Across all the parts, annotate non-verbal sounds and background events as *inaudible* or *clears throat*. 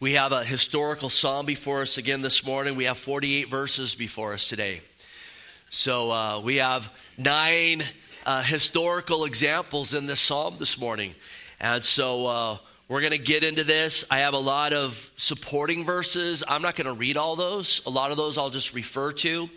We have a historical psalm before us again this morning. We have 48 verses before us today. So uh, we have nine uh, historical examples in this psalm this morning. And so uh, we're going to get into this. I have a lot of supporting verses. I'm not going to read all those. A lot of those I'll just refer to.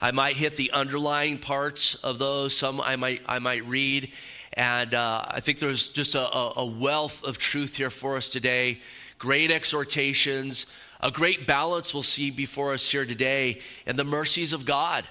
I might hit the underlying parts of those. Some I might I might read, and uh, I think there's just a, a wealth of truth here for us today great exhortations, a great balance we'll see before us here today, and the mercies of God.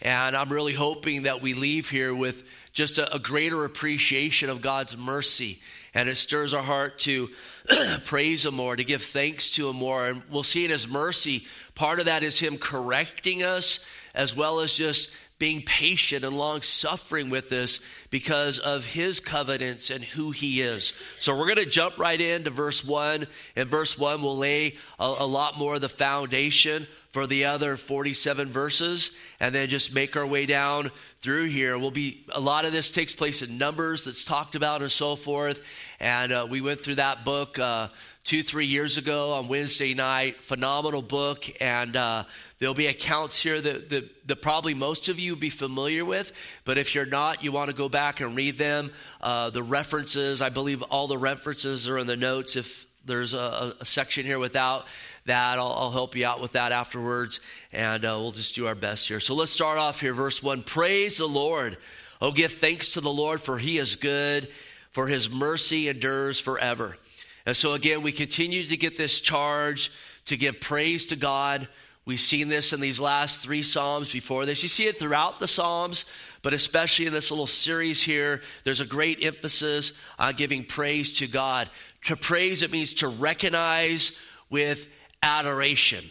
And I'm really hoping that we leave here with just a, a greater appreciation of God's mercy. And it stirs our heart to *clears throat* praise Him more, to give thanks to Him more. And we'll see in His mercy, part of that is Him correcting us, as well as just being patient and long suffering with us because of his covenants and who he is. So we're going to jump right into verse 1. And verse 1 will lay a, a, lot more of the foundation for the other 47 verses and then just make our way down through here. We'll be a lot of this takes place in Numbers that's talked about and so forth. And uh, we went through that book uh, two, three years ago on Wednesday night. Phenomenal book. And uh, there'll be accounts here that, that, that, probably most of you will be familiar with. But if you're not, you want to go back and read them. Uh, the references, I believe all the references are in the notes. If there's a, a section here without that, I'll, I'll, help you out with that afterwards. And uh, we'll just do our best here. So let's start off here, verse 1. Praise the Lord. Oh, give thanks to the Lord, for he is good, for his mercy endures forever. And so, again, we continue to get this charge to give praise to God. We've seen this in these last three Psalms before this. You see it throughout the Psalms, but especially in this little series here, there's a great emphasis on giving praise to God. To praise, it means to recognize with adoration.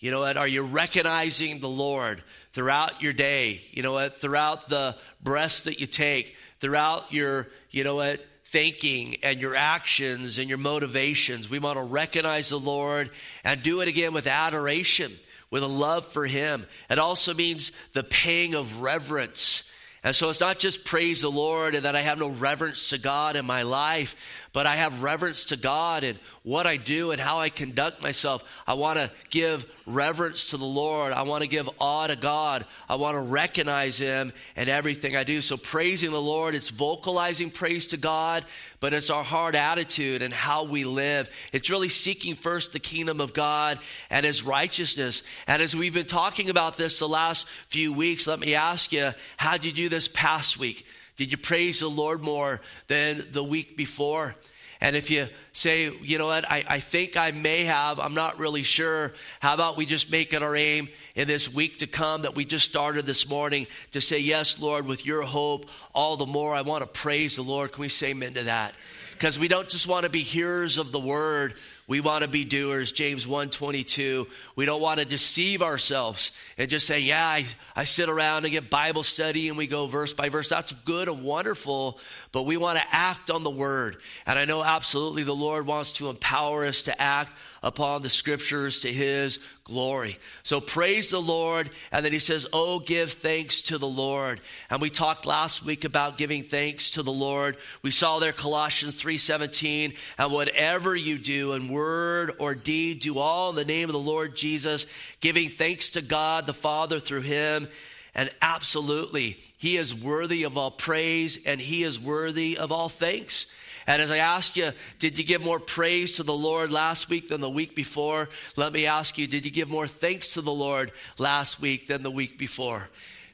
You know what? Are you recognizing the Lord throughout your day? You know what? Throughout the breaths that you take, throughout your, you know what? thinking and your actions and your motivations. We want to recognize the Lord and do it again with adoration, with a love for Him. It also means the paying of reverence. And so it's not just praise the Lord and that I have no reverence to God in my life, but I have reverence to God and what I do and how I conduct myself. I want to give reverence to the Lord. I want to give awe to God. I want to recognize Him in everything I do. So, praising the Lord, it's vocalizing praise to God, but it's our heart attitude and how we live. It's really seeking first the kingdom of God and His righteousness. And as we've been talking about this the last few weeks, let me ask you, how did you do this past week? Did you praise the Lord more than the week before? And if you say, you know what, I, I think I may have, I'm not really sure, how about we just make it our aim in this week to come that we just started this morning to say, yes, Lord, with your hope, all the more I want to praise the Lord. Can we say amen to that? Because we don't just want to be hearers of the word, we want to be doers. James 1:22. We don't want to deceive ourselves and just say, "Yeah, I, I sit around and get Bible study and we go verse by verse." That's good and wonderful, but we want to act on the word. And I know absolutely the Lord wants to empower us to act upon the scriptures to his glory. So praise the Lord. And then he says, Oh, give thanks to the Lord. And we talked last week about giving thanks to the Lord. We saw there Colossians 3:17, and whatever you do in word or deed, do all in the name of the Lord Jesus, giving thanks to God the Father through him. And absolutely, he is worthy of all praise and he is worthy of all thanks. And as I asked you, did you give more praise to the Lord last week than the week before? Let me ask you, did you give more thanks to the Lord last week than the week before?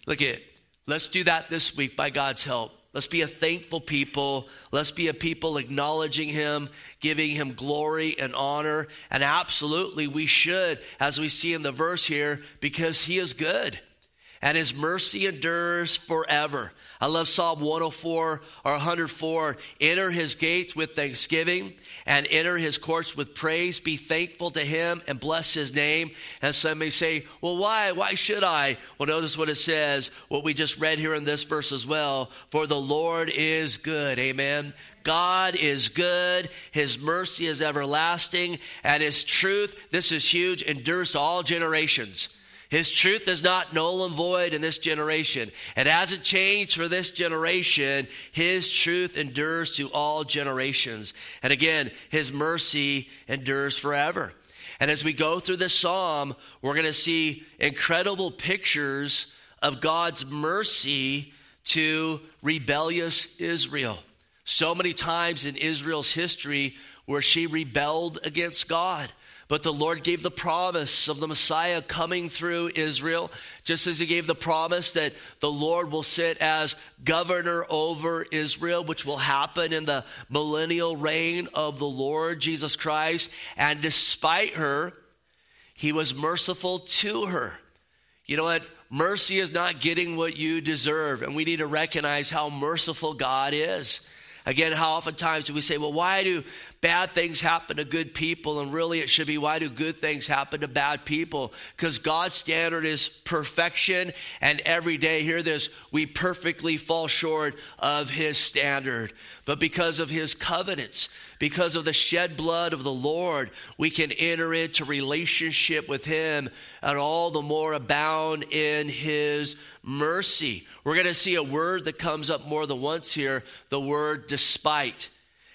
Look at, let's do that this week by God's help. Let's be a thankful people. Let's be a people acknowledging Him, giving Him glory and honor. And absolutely, we should, as we see in the verse here, because He is good and His mercy endures forever. I love Psalm 104 or 104. Enter his gates with thanksgiving and enter his courts with praise. Be thankful to him and bless his name. And some may say, well, why? Why should I? Well, notice what it says, what we just read here in this verse as well. For the Lord is good. Amen. God is good. His mercy is everlasting and his truth, this is huge, endures to all generations. His truth is not null and void in this generation. It hasn't changed for this generation. His truth endures to all generations. And again, His mercy endures forever. And as we go through this psalm, we're going to see incredible pictures of God's mercy to rebellious Israel. So many times in Israel's history where she rebelled against God. But the Lord gave the promise of the Messiah coming through Israel, just as He gave the promise that the Lord will sit as governor over Israel, which will happen in the millennial reign of the Lord Jesus Christ. And despite her, He was merciful to her. You know what? Mercy is not getting what you deserve, and we need to recognize how merciful God is. Again, how oftentimes do we say, well, why do bad things happen to good people? And really, it should be, why do good things happen to bad people? Because God's standard is perfection, and every day, hear this, we perfectly fall short of His standard. But because of His covenants, because of the shed blood of the Lord, we can enter into relationship with Him and all the more abound in His mercy. We're going to see a word that comes up more than once here the word despite.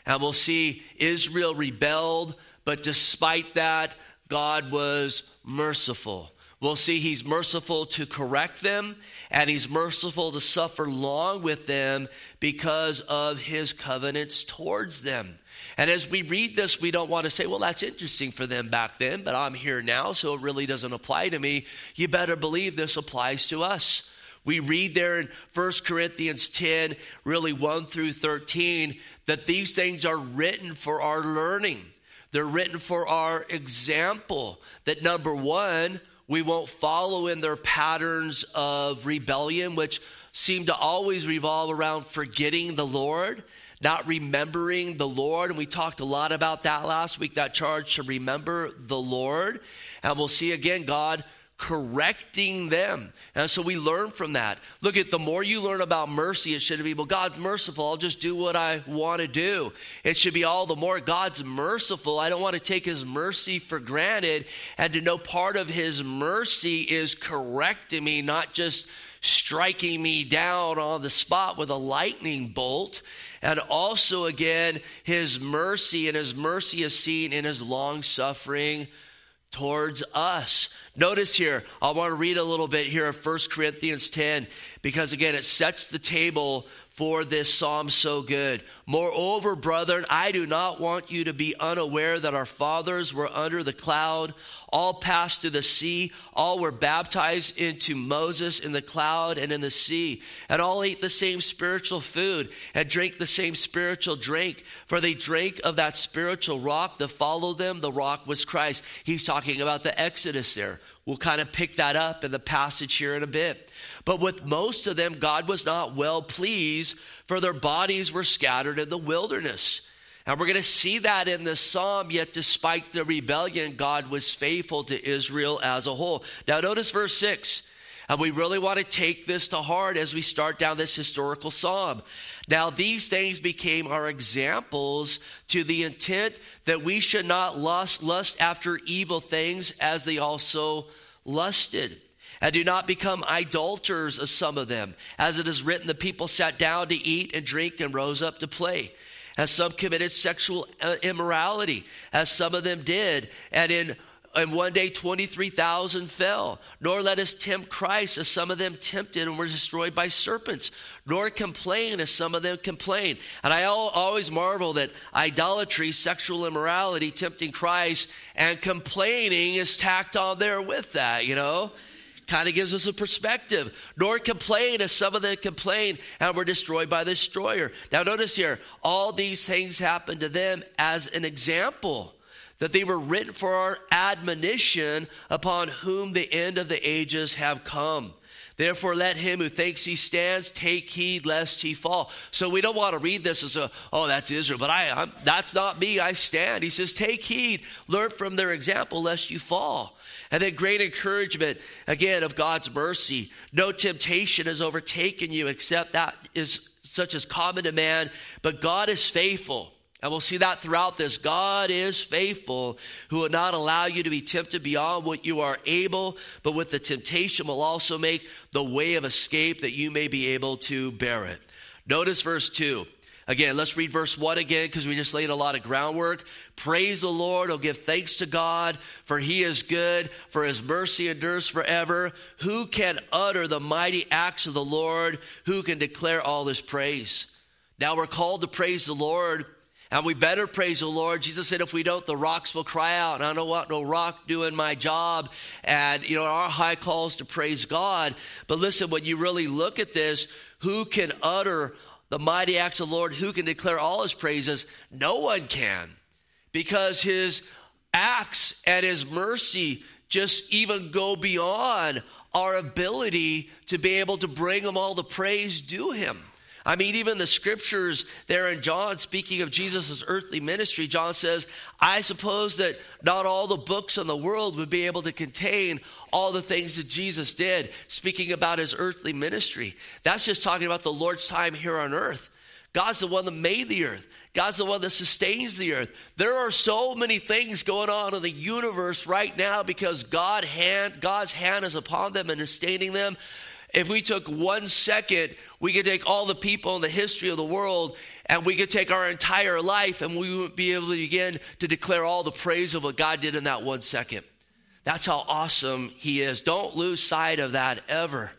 And we'll see Israel rebelled, but despite that, God was merciful. We'll see he's merciful to correct them, and he's merciful to suffer long with them because of his covenants towards them. And as we read this, we don't want to say, well, that's interesting for them back then, but I'm here now, so it really doesn't apply to me. You better believe this applies to us. We read there in 1 Corinthians 10, really 1 through 13, that these things are written for our learning. They're written for our example. That number one, we won't follow in their patterns of rebellion, which seem to always revolve around forgetting the Lord, not remembering the Lord. And we talked a lot about that last week, that charge to remember the Lord. And we'll see again, God correcting them. And so we learn from that. Look at the more you learn about mercy, it should be, well, God's merciful. I'll just do what I want to do. It should be all the more God's merciful. I don't want to take his mercy for granted and to know part of his mercy is correcting me, not just striking me down on the spot with a lightning bolt. And also, again, his mercy, and his mercy is seen in his long suffering towards us. Notice here, I want to read a little bit here of 1 Corinthians 10 because again, it sets the table for this psalm so good. Moreover, brethren, I do not want you to be unaware that our fathers were under the cloud, all passed through the sea, all were baptized into Moses in the cloud and in the sea, and all ate the same spiritual food and drank the same spiritual drink, for they drank of that spiritual rock that followed them. The rock was Christ. He's talking about the Exodus there. We'll kind of pick that up in the passage here in a bit. But with most of them, God was not well pleased, for their bodies were scattered in the wilderness. And we're going to see that in the psalm, yet despite the rebellion, God was faithful to Israel as a whole. Now, notice verse 6. And we really want to take this to heart as we start down this historical psalm. Now, these things became our examples to the intent that we should not lust, lust after evil things as they also lusted. And do not become idolaters of some of them. As it is written, the people sat down to eat and drink and rose up to play as some committed sexual uh, immorality, as some of them did. And in and one day 23,000 fell. Nor let us tempt Christ, as some of them tempted and were destroyed by serpents. Nor complain, as some of them complained. And I always marvel that idolatry, sexual immorality, tempting Christ, and complaining is tacked on there with that, you know? Kind of gives us a perspective. Nor complain, as some of them complained and were destroyed by the destroyer. Now, notice here, all these things happened to them as an example that they were written for our admonition upon whom the end of the ages have come. Therefore, let him who thinks he stands take heed lest he fall. So we don't want to read this as a, oh, that's Israel, but I, I'm, that's not me. I stand. He says, take heed, learn from their example lest you fall. And then great encouragement, again, of God's mercy. No temptation has overtaken you except that is such as common to man, but God is faithful And we'll see that throughout this. God is faithful, who will not allow you to be tempted beyond what you are able, but with the temptation will also make the way of escape that you may be able to bear it. Notice verse 2. Again, let's read verse 1 again because we just laid a lot of groundwork. Praise the Lord. Oh, give thanks to God, for he is good, for his mercy endures forever. Who can utter the mighty acts of the Lord? Who can declare all his praise? Now we're called to praise the Lord and we better praise the Lord. Jesus said, if we don't, the rocks will cry out. And I don't want no rock doing my job. And, you know, our high calls to praise God. But listen, when you really look at this, who can utter the mighty acts of the Lord? Who can declare all his praises? No one can. Because his acts and his mercy just even go beyond our ability to be able to bring him all the praise due him. I mean, even the scriptures there in John, speaking of Jesus' earthly ministry, John says, I suppose that not all the books in the world would be able to contain all the things that Jesus did, speaking about his earthly ministry. That's just talking about the Lord's time here on earth. God's the one that made the earth. God's the one that sustains the earth. There are so many things going on in the universe right now because God hand, God's hand is upon them and sustaining them. If we took one second, we could take all the people in the history of the world and we could take our entire life and we would be able to begin to declare all the praise of what God did in that one second. That's how awesome He is. Don't lose sight of that ever.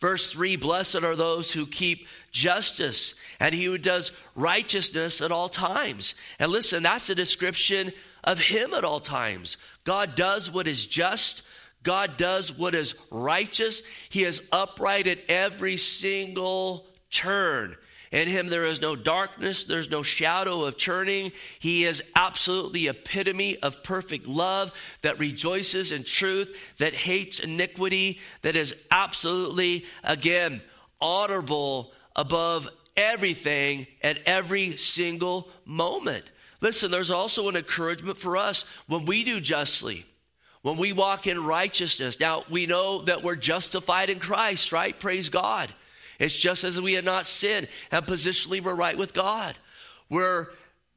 Verse 3 Blessed are those who keep justice and he who does righteousness at all times. And listen, that's a description of him at all times. God does what is just, God does what is righteous. He is upright at every single turn. In him there is no darkness, there's no shadow of turning. He is absolutely epitome of perfect love that rejoices in truth, that hates iniquity, that is absolutely, again, honorable above everything at every single moment. Listen, there's also an encouragement for us when we do justly when we walk in righteousness. Now, we know that we're justified in Christ, right? Praise God. It's just as we had not sinned, and positionally we're right with God. We're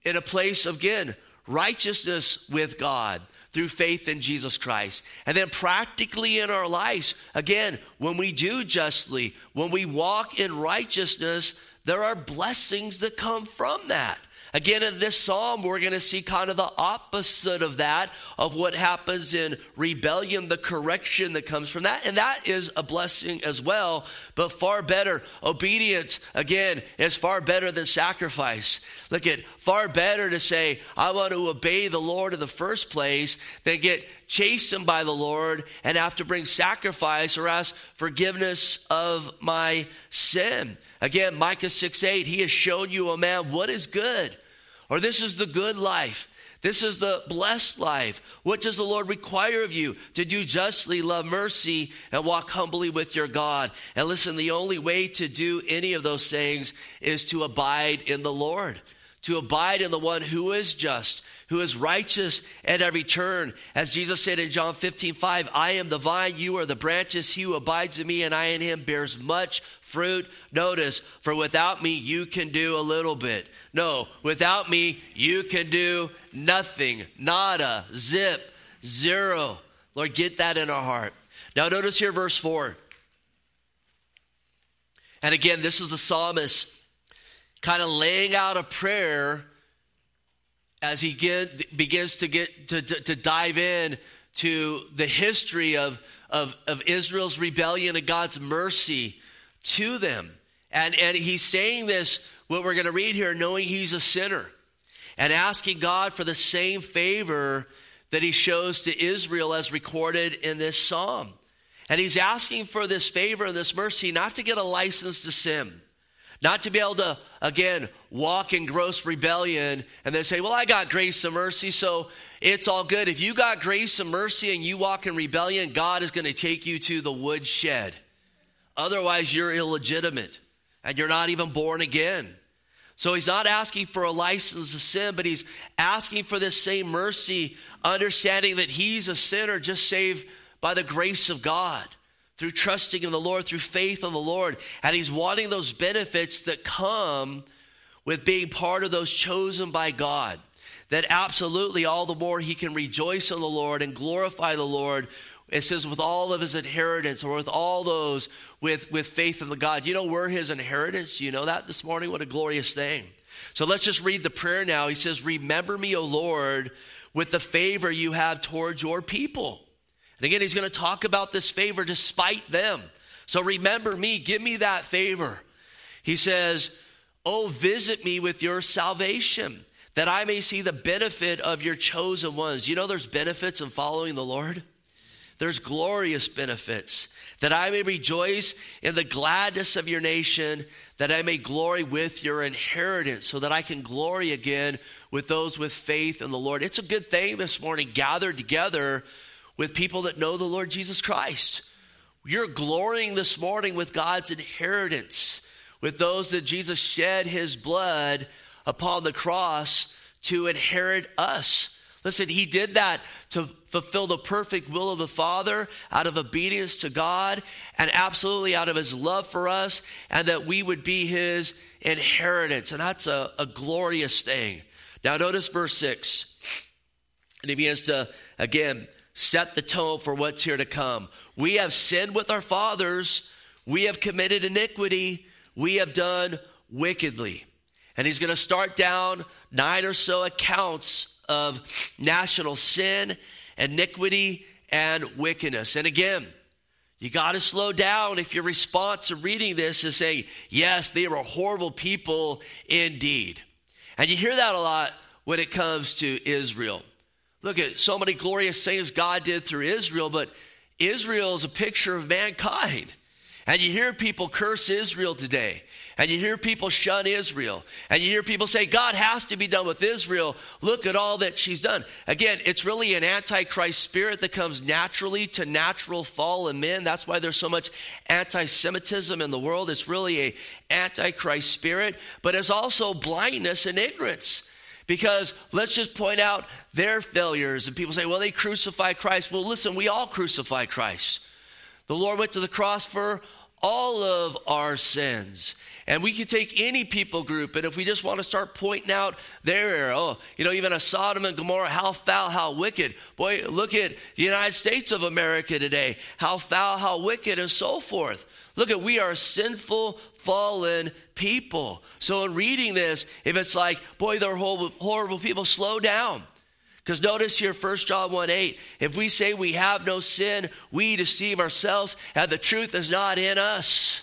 in a place, of, again, righteousness with God through faith in Jesus Christ. And then practically in our lives, again, when we do justly, when we walk in righteousness, there are blessings that come from that. Again, in this psalm, we're going to see kind of the opposite of that, of what happens in rebellion, the correction that comes from that. And that is a blessing as well, but far better. Obedience, again, is far better than sacrifice. Look at far better to say, I want to obey the Lord in the first place than get chastened by the Lord and have to bring sacrifice or ask forgiveness of my sin. Again, Micah 6 8, he has shown you, a man, what is good. Or this is the good life. This is the blessed life. What does the Lord require of you? To do justly, love mercy, and walk humbly with your God. And listen, the only way to do any of those things is to abide in the Lord, to abide in the one who is just, who is righteous at every turn. As Jesus said in John 15, 5, I am the vine, you are the branches, he who abides in me and I in him bears much fruit. Notice, for without me you can do a little bit. No, without me you can do nothing. Nada, zip, zero. Lord, get that in our heart. Now notice here verse 4. And again, this is the psalmist kind of laying out a prayer as he get, begins to get to, to, to, dive in to the history of, of, of Israel's rebellion and God's mercy to them. And, and he's saying this, what we're going to read here, knowing he's a sinner and asking God for the same favor that he shows to Israel as recorded in this psalm. And he's asking for this favor and this mercy not to get a license to sin, not to be able to, again, walk in gross rebellion and then say, Well, I got grace and mercy, so it's all good. If you got grace and mercy and you walk in rebellion, God is going to take you to the woodshed. Otherwise, you're illegitimate and you're not even born again. So he's not asking for a license to sin, but he's asking for this same mercy, understanding that he's a sinner just saved by the grace of God through trusting in the Lord, through faith in the Lord. And he's wanting those benefits that come with being part of those chosen by God, that absolutely all the more he can rejoice in the Lord and glorify the Lord. It says, with all of his inheritance, or with all those with, with faith in the God. You know, we're his inheritance. You know that this morning? What a glorious thing. So let's just read the prayer now. He says, Remember me, O Lord, with the favor you have towards your people. And again, he's going to talk about this favor despite them. So remember me, give me that favor. He says, Oh, visit me with your salvation, that I may see the benefit of your chosen ones. You know, there's benefits in following the Lord. There's glorious benefits, that I may rejoice in the gladness of your nation, that I may glory with your inheritance, so that I can glory again with those with faith in the Lord. It's a good thing this morning, gathered together with people that know the Lord Jesus Christ. You're glorying this morning with God's inheritance, with those that Jesus shed his blood upon the cross to inherit us. Listen, he did that to fulfill the perfect will of the Father out of obedience to God and absolutely out of his love for us, and that we would be his inheritance. And that's a, a glorious thing. Now, notice verse 6. And he begins to, again, set the tone for what's here to come. We have sinned with our fathers, we have committed iniquity, we have done wickedly. And he's going to start down nine or so accounts of national sin, iniquity, and wickedness. And again, you got to slow down if your response to reading this is saying, Yes, they were horrible people indeed. And you hear that a lot when it comes to Israel. Look at so many glorious things God did through Israel, but Israel is a picture of mankind. And you hear people curse Israel today. And you hear people shun Israel. And you hear people say, God has to be done with Israel. Look at all that she's done. Again, it's really an antichrist spirit that comes naturally to natural fallen men. That's why there's so much anti Semitism in the world. It's really a antichrist spirit, but it's also blindness and ignorance. Because let's just point out their failures. And people say, well, they crucify Christ. Well, listen, we all crucify Christ. The Lord went to the cross for all of our sins. And we can take any people group, and if we just want to start pointing out their, oh, you know, even a Sodom and Gomorrah, how foul, how wicked. Boy, look at the United States of America today, how foul, how wicked, and so forth. Look at, we are sinful, fallen people. So in reading this, if it's like, boy, they're horrible, horrible people, slow down. Because notice here, 1 John 1 8, if we say we have no sin, we deceive ourselves, and the truth is not in us.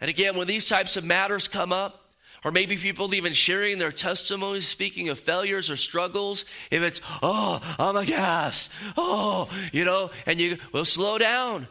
And again, when these types of matters come up, or maybe people even sharing their testimonies, speaking of failures or struggles, if it's, oh, I'm a gas, oh, you know, and you, well, slow down.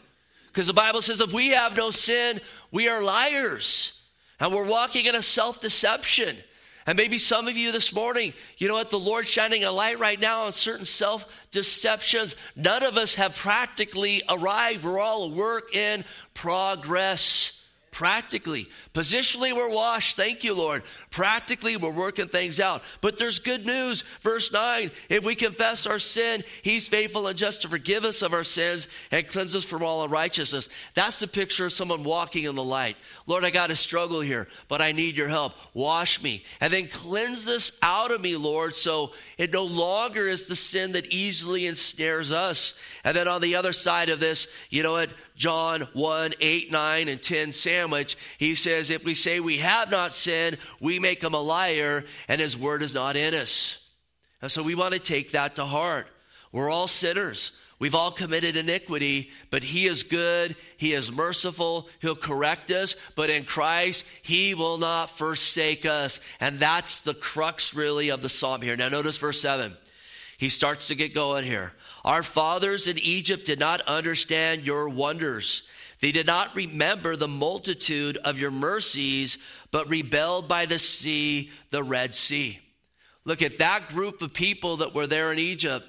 Because the Bible says if we have no sin, we are liars. And we're walking in a self deception. And maybe some of you this morning, you know what? The Lord's shining a light right now on certain self deceptions. None of us have practically arrived. We're all a work in progress practically. Positionally, we're washed. Thank you, Lord. Practically, we're working things out. But there's good news. Verse 9 if we confess our sin, He's faithful and just to forgive us of our sins and cleanse us from all unrighteousness. That's the picture of someone walking in the light. Lord, I got to struggle here, but I need your help. Wash me. And then cleanse this out of me, Lord, so it no longer is the sin that easily ensnares us. And then on the other side of this, you know what? John 1, 8, 9, and 10 sandwich, he says, If we say we have not sinned, we make him a liar, and his word is not in us. And so we want to take that to heart. We're all sinners. We've all committed iniquity, but He is good. He is merciful. He'll correct us. But in Christ, He will not forsake us. And that's the crux, really, of the psalm here. Now, notice verse 7. He starts to get going here. Our fathers in Egypt did not understand your wonders. They did not remember the multitude of your mercies, but rebelled by the sea, the Red Sea. Look at that group of people that were there in Egypt.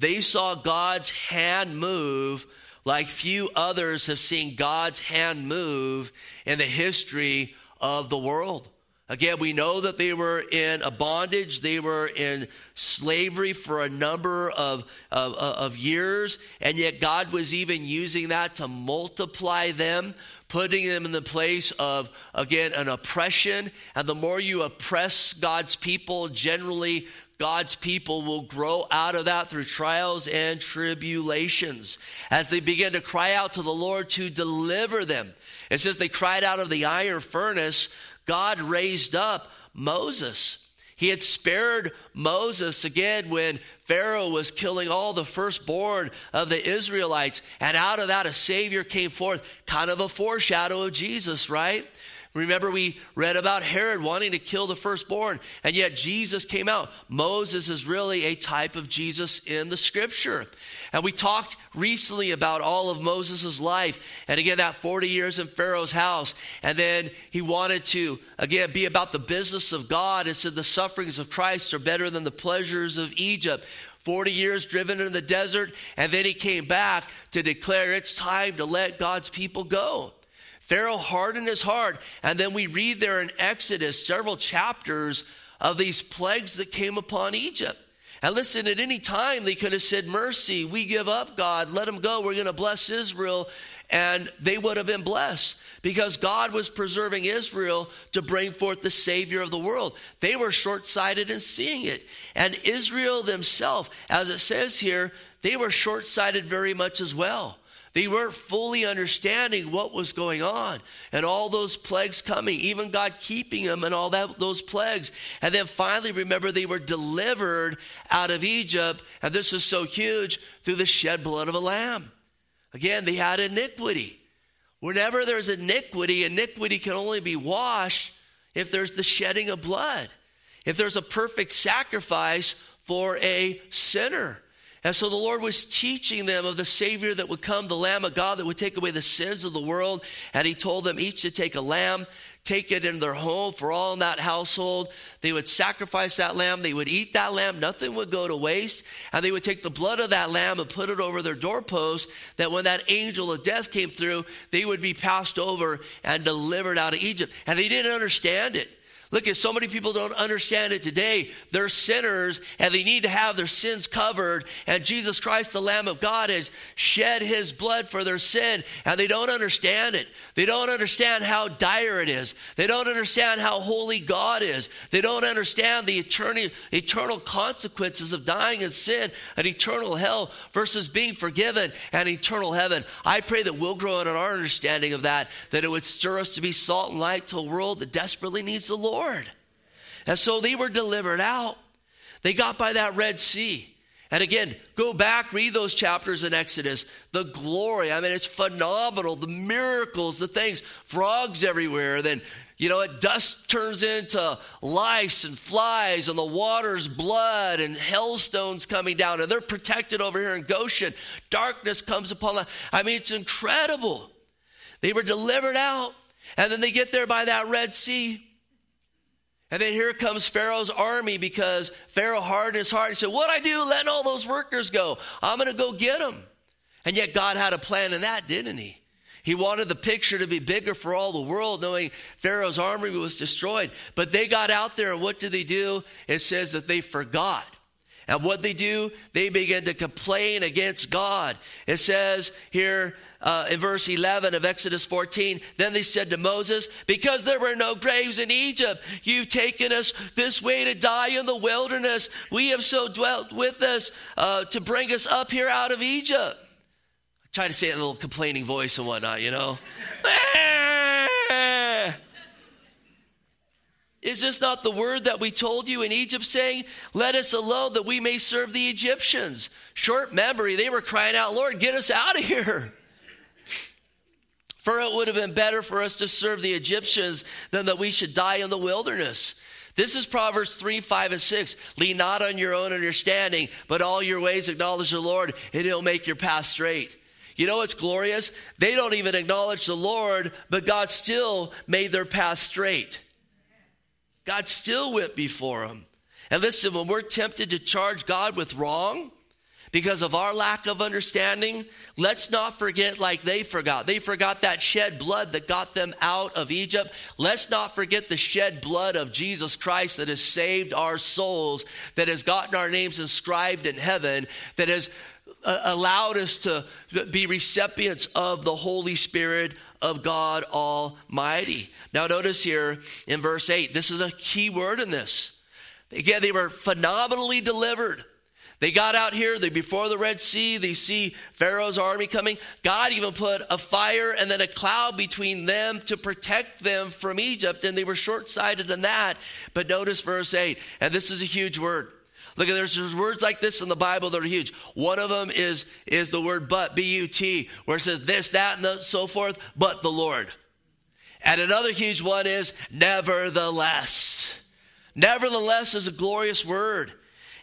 They saw God's hand move like few others have seen God's hand move in the history of the world. Again, we know that they were in a bondage. They were in slavery for a number of, of, of, years. And yet God was even using that to multiply them, putting them in the place of, again, an oppression. And the more you oppress God's people, generally, God's people will grow out of that through trials and tribulations as they begin to cry out to the Lord to deliver them. It says they cried out of the iron furnace God raised up Moses. He had spared Moses again when Pharaoh was killing all the firstborn of the Israelites. And out of that, a Savior came forth, kind of a foreshadow of Jesus, right? Remember, we read about Herod wanting to kill the firstborn, and yet Jesus came out. Moses is really a type of Jesus in the scripture. And we talked recently about all of Moses' life, and again, that 40 years in Pharaoh's house. And then he wanted to, again, be about the business of God and said the sufferings of Christ are better than the pleasures of Egypt. 40 years driven in the desert, and then he came back to declare it's time to let God's people go. Pharaoh hardened his heart. And then we read there in Exodus several chapters of these plagues that came upon Egypt. And listen, at any time they could have said, Mercy, we give up, God, let them go. We're going to bless Israel. And they would have been blessed because God was preserving Israel to bring forth the Savior of the world. They were short sighted in seeing it. And Israel themselves, as it says here, they were short sighted very much as well. They weren't fully understanding what was going on and all those plagues coming, even God keeping them and all that those plagues. And then finally remember they were delivered out of Egypt, and this is so huge, through the shed blood of a lamb. Again, they had iniquity. Whenever there's iniquity, iniquity can only be washed if there's the shedding of blood. If there's a perfect sacrifice for a sinner. And so the Lord was teaching them of the Savior that would come, the Lamb of God that would take away the sins of the world. And He told them each to take a lamb, take it in their home for all in that household. They would sacrifice that lamb. They would eat that lamb. Nothing would go to waste. And they would take the blood of that lamb and put it over their doorpost that when that angel of death came through, they would be passed over and delivered out of Egypt. And they didn't understand it. Look at so many people don't understand it today. They're sinners and they need to have their sins covered. And Jesus Christ, the Lamb of God, has shed his blood for their sin. And they don't understand it. They don't understand how dire it is. They don't understand how holy God is. They don't understand the eternal, eternal consequences of dying in sin and eternal hell versus being forgiven and eternal heaven. I pray that we'll grow in our understanding of that, that it would stir us to be salt and light to a world that desperately needs the Lord. Lord. And so they were delivered out. They got by that Red Sea. And again, go back, read those chapters in Exodus. The glory, I mean, it's phenomenal. The miracles, the things, frogs everywhere. Then, you know, it dust turns into lice and flies, and the water's blood, and hailstones coming down, and they're protected over here in Goshen. Darkness comes upon them. I mean, it's incredible. They were delivered out, and then they get there by that Red Sea. And then here comes Pharaoh's army because Pharaoh hardened his heart and said, What I do, letting all those workers go? I'm going to go get them. And yet God had a plan in that, didn't he? He wanted the picture to be bigger for all the world, knowing Pharaoh's army was destroyed. But they got out there, and what did they do? It says that they forgot. And what they do, they begin to complain against God. It says here uh, in verse 11 of Exodus 14, then they said to Moses, Because there were no graves in Egypt, you've taken us this way to die in the wilderness. We have so dwelt with us uh, to bring us up here out of Egypt. I try to say it in a little complaining voice and whatnot, you know. *laughs* Is this not the word that we told you in Egypt, saying, Let us alone that we may serve the Egyptians? Short memory, they were crying out, Lord, get us out of here. For it would have been better for us to serve the Egyptians than that we should die in the wilderness. This is Proverbs 3, 5, and 6. Lean not on your own understanding, but all your ways acknowledge the Lord, and he'll make your path straight. You know what's glorious? They don't even acknowledge the Lord, but God still made their path straight. God still went before them. And listen, when we're tempted to charge God with wrong, because of our lack of understanding, let's not forget like they forgot. They forgot that shed blood that got them out of Egypt. Let's not forget the shed blood of Jesus Christ that has saved our souls, that has gotten our names inscribed in heaven, that has uh, allowed us to be recipients of the Holy Spirit of God Almighty. Now, notice here in verse 8, this is a key word in this. Again, they were phenomenally delivered. They got out here, they before the Red Sea, they see Pharaoh's army coming. God even put a fire and then a cloud between them to protect them from Egypt, and they were short-sighted in that. But notice verse 8, and this is a huge word. Look, there's, there's words like this in the Bible that are huge. One of them is, is the word but, B-U-T, where it says this, that, and the, so forth, but the Lord. And another huge one is nevertheless. Nevertheless is a glorious word.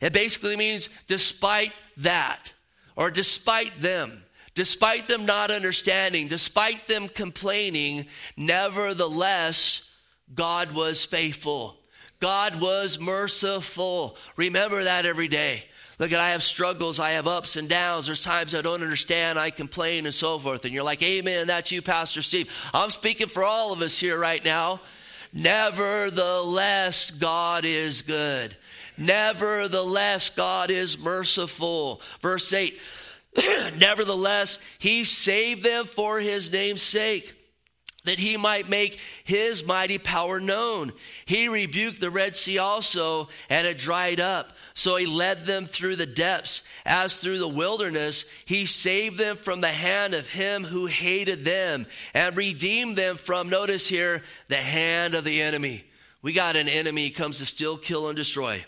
It basically means despite that, or despite them, despite them not understanding, despite them complaining, nevertheless, God was faithful. God was merciful. Remember that every day. Look, I have struggles, I have ups and downs. There's times I don't understand, I complain and so forth. And you're like, Amen, that's you, Pastor Steve. I'm speaking for all of us here right now. Nevertheless, God is good. Nevertheless, God is merciful. Verse 8 *clears throat* Nevertheless, he saved them for his name's sake that he might make his mighty power known. He rebuked the Red Sea also, and it dried up. So he led them through the depths, as through the wilderness. He saved them from the hand of him who hated them, and redeemed them from, notice here, the hand of the enemy. We got an enemy comes to steal, kill, and destroy.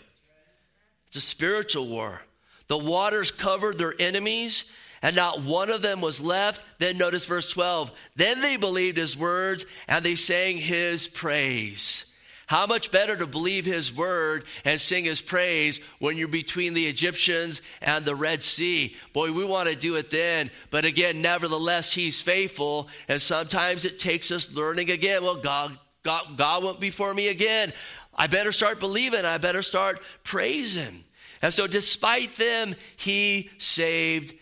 It's a spiritual war. The waters covered their enemies, and not one of them was left. Then notice verse 12. Then they believed his words, and they sang his praise. How much better to believe his word and sing his praise when you're between the Egyptians and the Red Sea? Boy, we want to do it then. But again, nevertheless, he's faithful. And sometimes it takes us learning again. Well, God, God, God went before me again. I better start believing. I better start praising. And so, despite them, he saved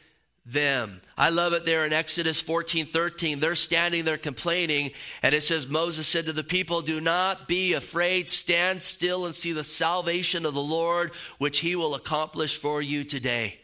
them. I love it there in Exodus 14 13. They're standing there complaining, and it says, Moses said to the people, Do not be afraid, stand still and see the salvation of the Lord, which he will accomplish for you today.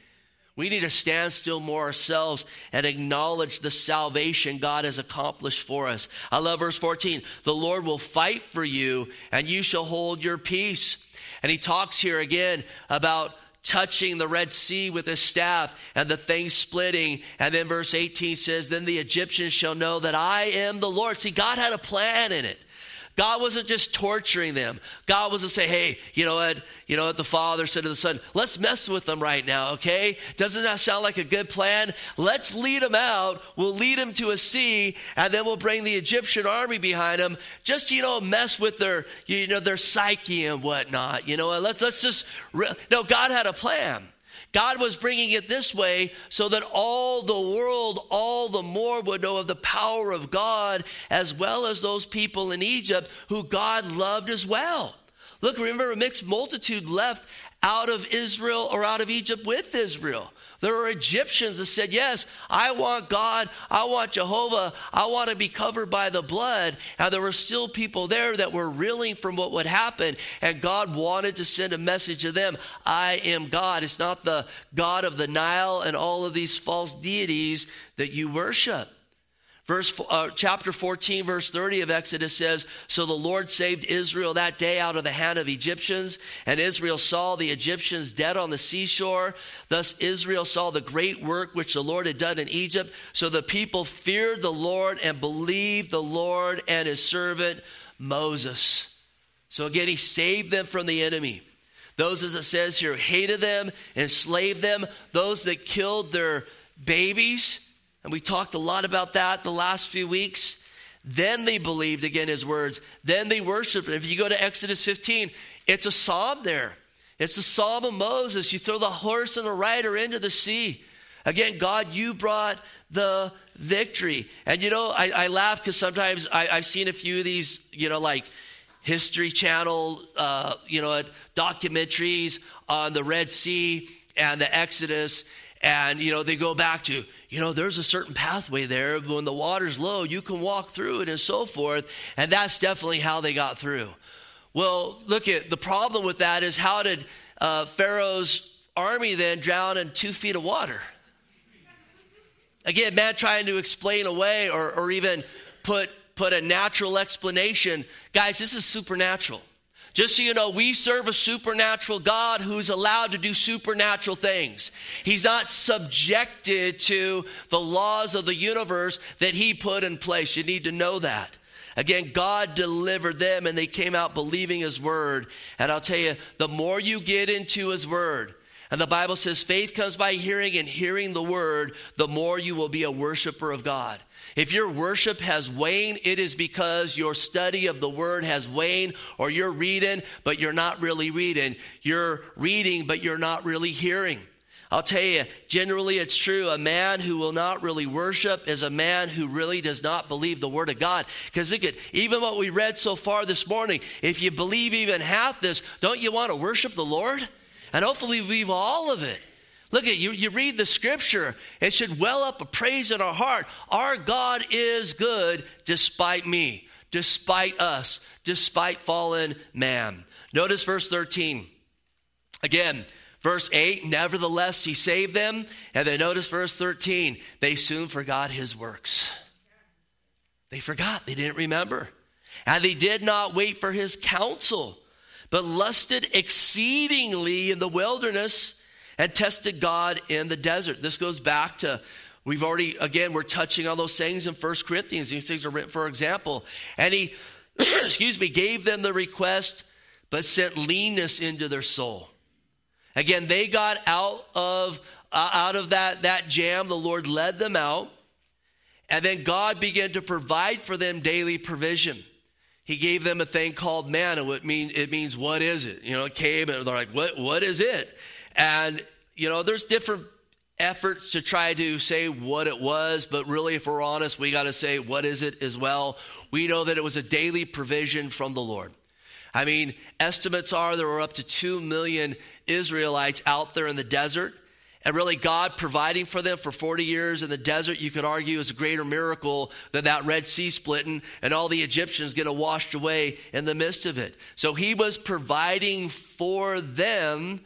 We need to stand still more ourselves and acknowledge the salvation God has accomplished for us. I love verse 14. The Lord will fight for you, and you shall hold your peace. And he talks here again about touching the Red Sea with his staff and the thing splitting. And then verse 18 says, Then the Egyptians shall know that I am the Lord. See, God had a plan in it. God wasn't just torturing them. God wasn't saying, hey, you know what? You know what? The father said to the son, let's mess with them right now, okay? Doesn't that sound like a good plan? Let's lead them out. We'll lead them to a sea, and then we'll bring the Egyptian army behind them. Just, you know, mess with their, you know, their psyche and whatnot. You know, let's, let's just, re-. no, God had a plan. God was bringing it this way so that all the world, all the more would know of the power of God, as well as those people in Egypt who God loved as well. Look, remember, a mixed multitude left out of Israel or out of Egypt with Israel. There were Egyptians that said, Yes, I want God. I want Jehovah. I want to be covered by the blood. And there were still people there that were reeling from what would happen. And God wanted to send a message to them I am God. It's not the God of the Nile and all of these false deities that you worship. Verse, uh, chapter 14, verse 30 of Exodus says, So the Lord saved Israel that day out of the hand of Egyptians, and Israel saw the Egyptians dead on the seashore. Thus Israel saw the great work which the Lord had done in Egypt. So the people feared the Lord and believed the Lord and his servant Moses. So again, he saved them from the enemy. Those, as it says here, hated them, enslaved them, those that killed their babies and we talked a lot about that the last few weeks. Then they believed again his words. Then they worshiped. If you go to Exodus 15, it's a psalm there. It's the psalm of Moses. You throw the horse and the rider into the sea. Again, God, you brought the victory. And you know, I, I laugh because sometimes I, have seen a few of these, you know, like History Channel, uh, you know, documentaries on the Red Sea and the Exodus. And, you know, they go back to, you know, there's a certain pathway there. But when the water's low, you can walk through it and so forth. And that's definitely how they got through. Well, look at the problem with that is how did uh, Pharaoh's army then drown in two feet of water? Again, man trying to explain away or, or even put, put a natural explanation. Guys, this is supernatural. Just so you know, we serve a supernatural God who's allowed to do supernatural things. He's not subjected to the laws of the universe that He put in place. You need to know that. Again, God delivered them and they came out believing His word. And I'll tell you, the more you get into His word, and the Bible says faith comes by hearing and hearing the word, the more you will be a worshiper of God. If your worship has waned, it is because your study of the word has waned, or you're reading, but you're not really reading. You're reading, but you're not really hearing. I'll tell you, generally it's true. A man who will not really worship is a man who really does not believe the Word of God. Because look at, even what we read so far this morning, if you believe even half this, don't you want to worship the Lord? And hopefully we've all of it. Look at you, you read the scripture, it should well up a praise in our heart. Our God is good despite me, despite us, despite fallen man. Notice verse 13. Again, verse 8, nevertheless, he saved them. And then notice verse 13, they soon forgot his works. They forgot, they didn't remember. And they did not wait for his counsel, but lusted exceedingly in the wilderness and tested God in the desert. This goes back to We've already, again, we're touching on those things in First Corinthians. These things are written for example. And he, *clears throat* excuse me, gave them the request, but sent leanness into their soul. Again, they got out of uh, out of that, that jam. The Lord led them out. And then God began to provide for them daily provision. He gave them a thing called manna. It means, it means what is it? You know, it came and they're like, what, what is it? And, you know, there's different efforts to try to say what it was, but really, if we're honest, we got to say, what is it as well? We know that it was a daily provision from the Lord. I mean, estimates are there were up to 2 million Israelites out there in the desert. And really, God providing for them for 40 years in the desert, you could argue, is a greater miracle than that Red Sea splitting and all the Egyptians getting washed away in the midst of it. So he was providing for them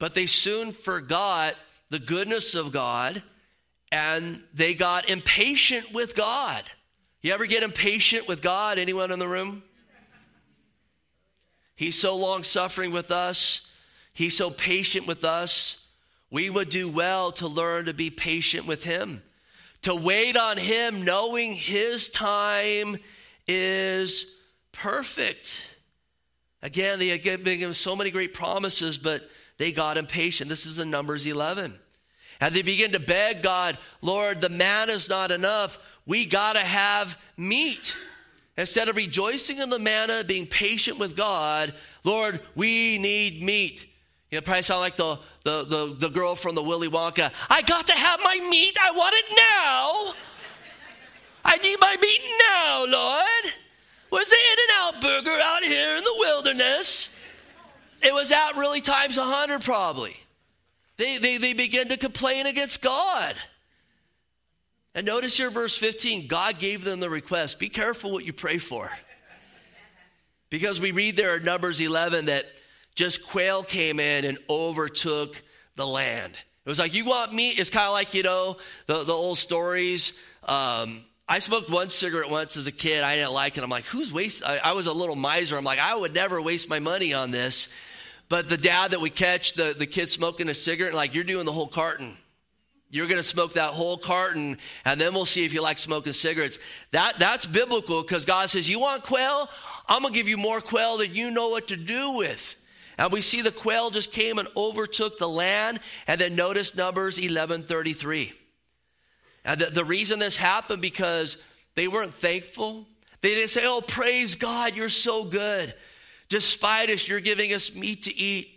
but they soon forgot the goodness of God and they got impatient with God. You ever get impatient with God? Anyone in the room? He's so long suffering with us, He's so patient with us. We would do well to learn to be patient with Him, to wait on Him, knowing His time is perfect. Again, they give him so many great promises, but they got impatient. This is in Numbers 11. And they begin to beg God, Lord, the manna is not enough. We got to have meat. Instead of rejoicing in the manna, being patient with God, Lord, we need meat. You know, probably sound like the, the, the, the girl from the Willy Wonka. I got to have my meat. I want it now. I need my meat now, Lord. Where's the In N Out burger out here in the wilderness? It was out really times a hundred, probably. They, they, they begin to complain against God. And notice here, verse 15 God gave them the request be careful what you pray for. Because we read there in Numbers 11 that just quail came in and overtook the land. It was like, you want meat? It's kind of like, you know, the, the old stories. Um, I smoked one cigarette once as a kid. I didn't like it. I'm like, who's waste? I, I was a little miser. I'm like, I would never waste my money on this. But the dad that we catch, the, the kid smoking a cigarette, like, you're doing the whole carton. You're going to smoke that whole carton, and then we'll see if you like smoking cigarettes. That, that's biblical because God says, You want quail? I'm going to give you more quail than you know what to do with. And we see the quail just came and overtook the land, and then notice Numbers 11:33. And the, the reason this happened because they weren't thankful. They didn't say, "Oh, praise God, you're so good." Despite us, you're giving us meat to eat.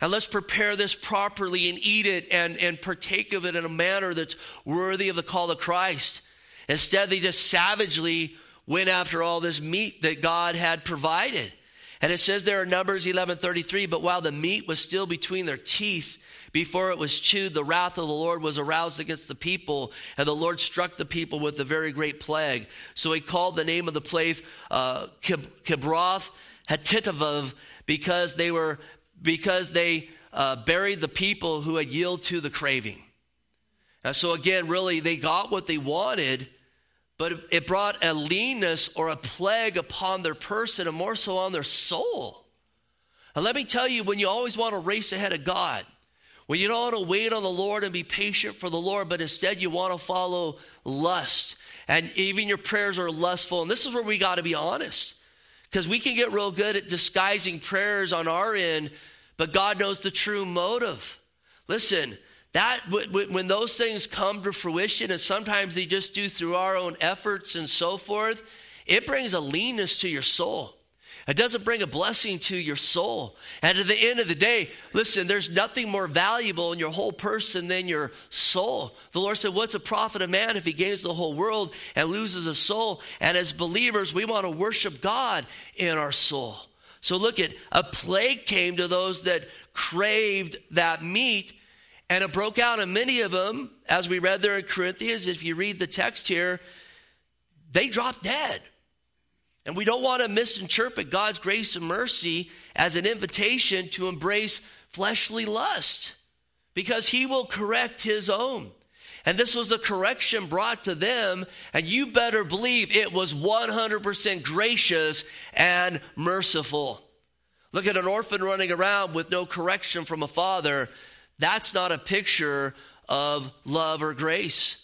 And let's prepare this properly and eat it and, and partake of it in a manner that's worthy of the call of Christ. Instead, they just savagely went after all this meat that God had provided. And it says there in Numbers 11:33, but while the meat was still between their teeth, before it was chewed, the wrath of the Lord was aroused against the people, and the Lord struck the people with a very great plague. So he called the name of the place uh, Kibroth Hattaavah because they were because they uh, buried the people who had yielded to the craving. And so again, really, they got what they wanted, but it brought a leanness or a plague upon their person and more so on their soul. And let me tell you, when you always want to race ahead of God, when you don't want to wait on the Lord and be patient for the Lord, but instead you want to follow lust, and even your prayers are lustful. And this is where we got to be honest, because we can get real good at disguising prayers on our end, but God knows the true motive. Listen, that when those things come to fruition, and sometimes they just do through our own efforts and so forth, it brings a leanness to your soul. It doesn't bring a blessing to your soul. And at the end of the day, listen, there's nothing more valuable in your whole person than your soul. The Lord said, What's a profit of man if he gains the whole world and loses his soul? And as believers, we want to worship God in our soul. So look at a plague came to those that craved that meat and it broke out, in many of them, as we read there in Corinthians, if you read the text here, they dropped dead. And we don't want to misinterpret God's grace and mercy as an invitation to embrace fleshly lust because He will correct His own. And this was a correction brought to them, and you better believe it was 100% gracious and merciful. Look at an orphan running around with no correction from a father. That's not a picture of love or grace.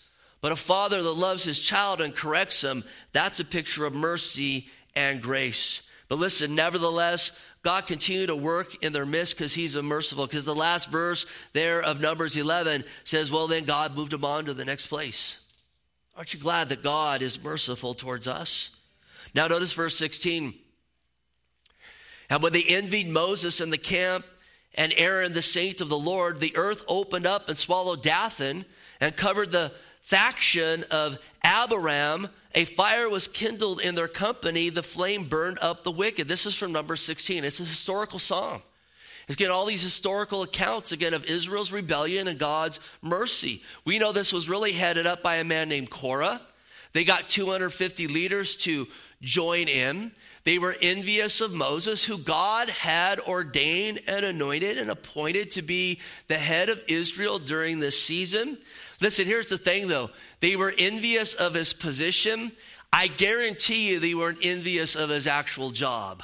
But a father that loves his child and corrects him, that's a picture of mercy and grace. But listen, nevertheless, God continued to work in their midst because he's a merciful. Because the last verse there of Numbers 11 says, Well, then God moved them on to the next place. Aren't you glad that God is merciful towards us? Now, notice verse 16. And when they envied Moses in the camp, and Aaron, the saint of the Lord, the earth opened up and swallowed Dathan and covered the faction of Abiram. A fire was kindled in their company. The flame burned up the wicked. This is from number 16. It's a historical psalm. It's getting all these historical accounts again of Israel's rebellion and God's mercy. We know this was really headed up by a man named Korah. They got 250 leaders to join in. They were envious of Moses, who God had ordained and anointed and appointed to be the head of Israel during this season. Listen, here's the thing though they were envious of his position. I guarantee you they weren't envious of his actual job.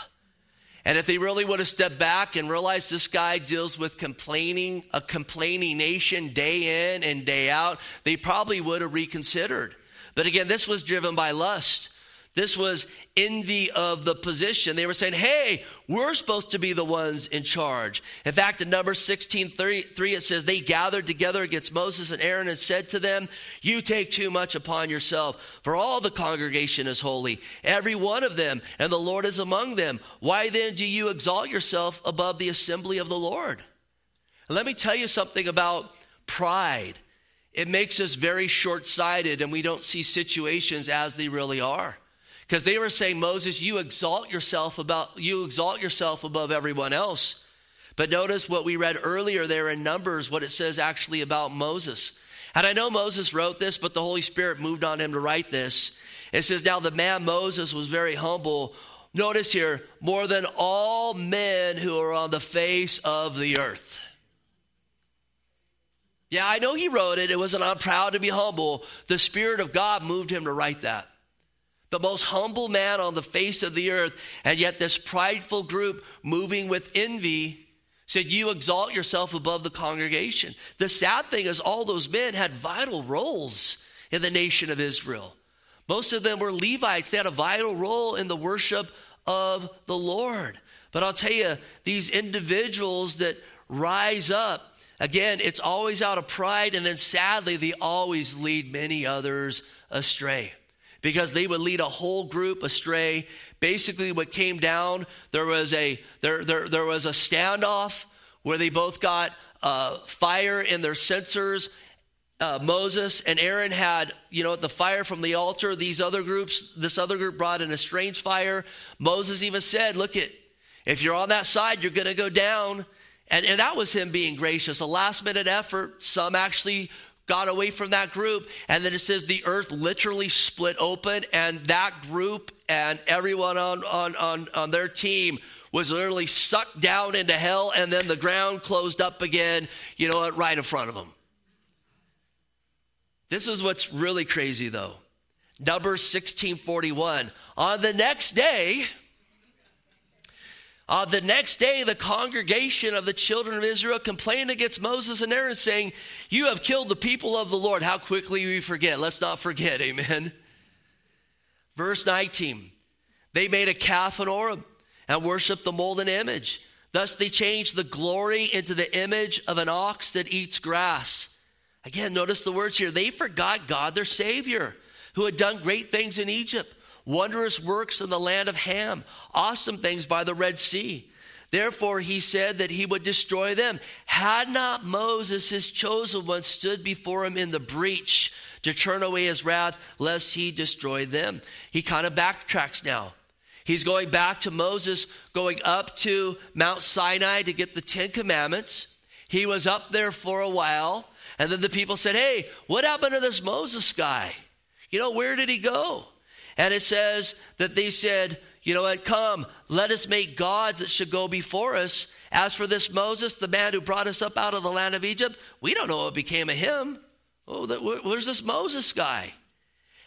And if they really would have stepped back and realized this guy deals with complaining, a complaining nation day in and day out, they probably would have reconsidered. But again, this was driven by lust. This was envy of the position. They were saying, hey, we're supposed to be the ones in charge. In fact, in Numbers 16 3, it says, They gathered together against Moses and Aaron and said to them, You take too much upon yourself, for all the congregation is holy, every one of them, and the Lord is among them. Why then do you exalt yourself above the assembly of the Lord? Let me tell you something about pride. It makes us very short sighted and we don't see situations as they really are because they were saying moses you exalt yourself about you exalt yourself above everyone else. But notice what we read earlier there in numbers what it says actually about moses. And i know moses wrote this but the holy spirit moved on him to write this. It says now the man moses was very humble. Notice here more than all men who are on the face of the earth. Yeah, I know he wrote it. It wasn't, I'm proud to be humble. The Spirit of God moved him to write that the most humble man on the face of the earth, and yet this prideful group moving with envy said, You exalt yourself above the congregation. The sad thing is, all those men had vital roles in the nation of Israel. Most of them were Levites, they had a vital role in the worship of the Lord. But I'll tell you, these individuals that rise up, again, it's always out of pride, and then sadly, they always lead many others astray because they would lead a whole group astray. Basically, what came down, there was a, there, there, there was a standoff where they both got uh, fire in their censers. Uh, Moses and Aaron had, you know, the fire from the altar. These other groups, this other group brought in a strange fire. Moses even said, Look, it, if you're on that side, you're going to go down. And, and that was him being gracious, a last minute effort. Some actually got away from that group. And then it says the earth literally split open, and that group and everyone on, on, on, on their team was literally sucked down into hell, and then the ground closed up again, you know, right in front of them. This is what's really crazy, though. Numbers 1641. On the next day, uh, the next day, the congregation of the children of Israel complained against Moses and Aaron, saying, You have killed the people of the Lord. How quickly we forget. Let's not forget. Amen. Verse 19 They made a calf and Horeb and worshiped the molten image. Thus they changed the glory into the image of an ox that eats grass. Again, notice the words here. They forgot God, their Savior, who had done great things in Egypt wondrous works in the land of Ham, awesome things by the Red Sea. Therefore, he said that he would destroy them. Had not Moses, his chosen one, stood before him in the breach to turn away his wrath, lest he destroy them. He kind of backtracks now. He's going back to Moses, going up to Mount Sinai to get the Ten Commandments. He was up there for a while, and then the people said, Hey, what happened to this Moses guy? You know, where did he go? And it says that they said, You know what? Come, let us make gods that should go before us. As for this Moses, the man who brought us up out of the land of Egypt, we don't know what became of him. Oh, where's this Moses guy?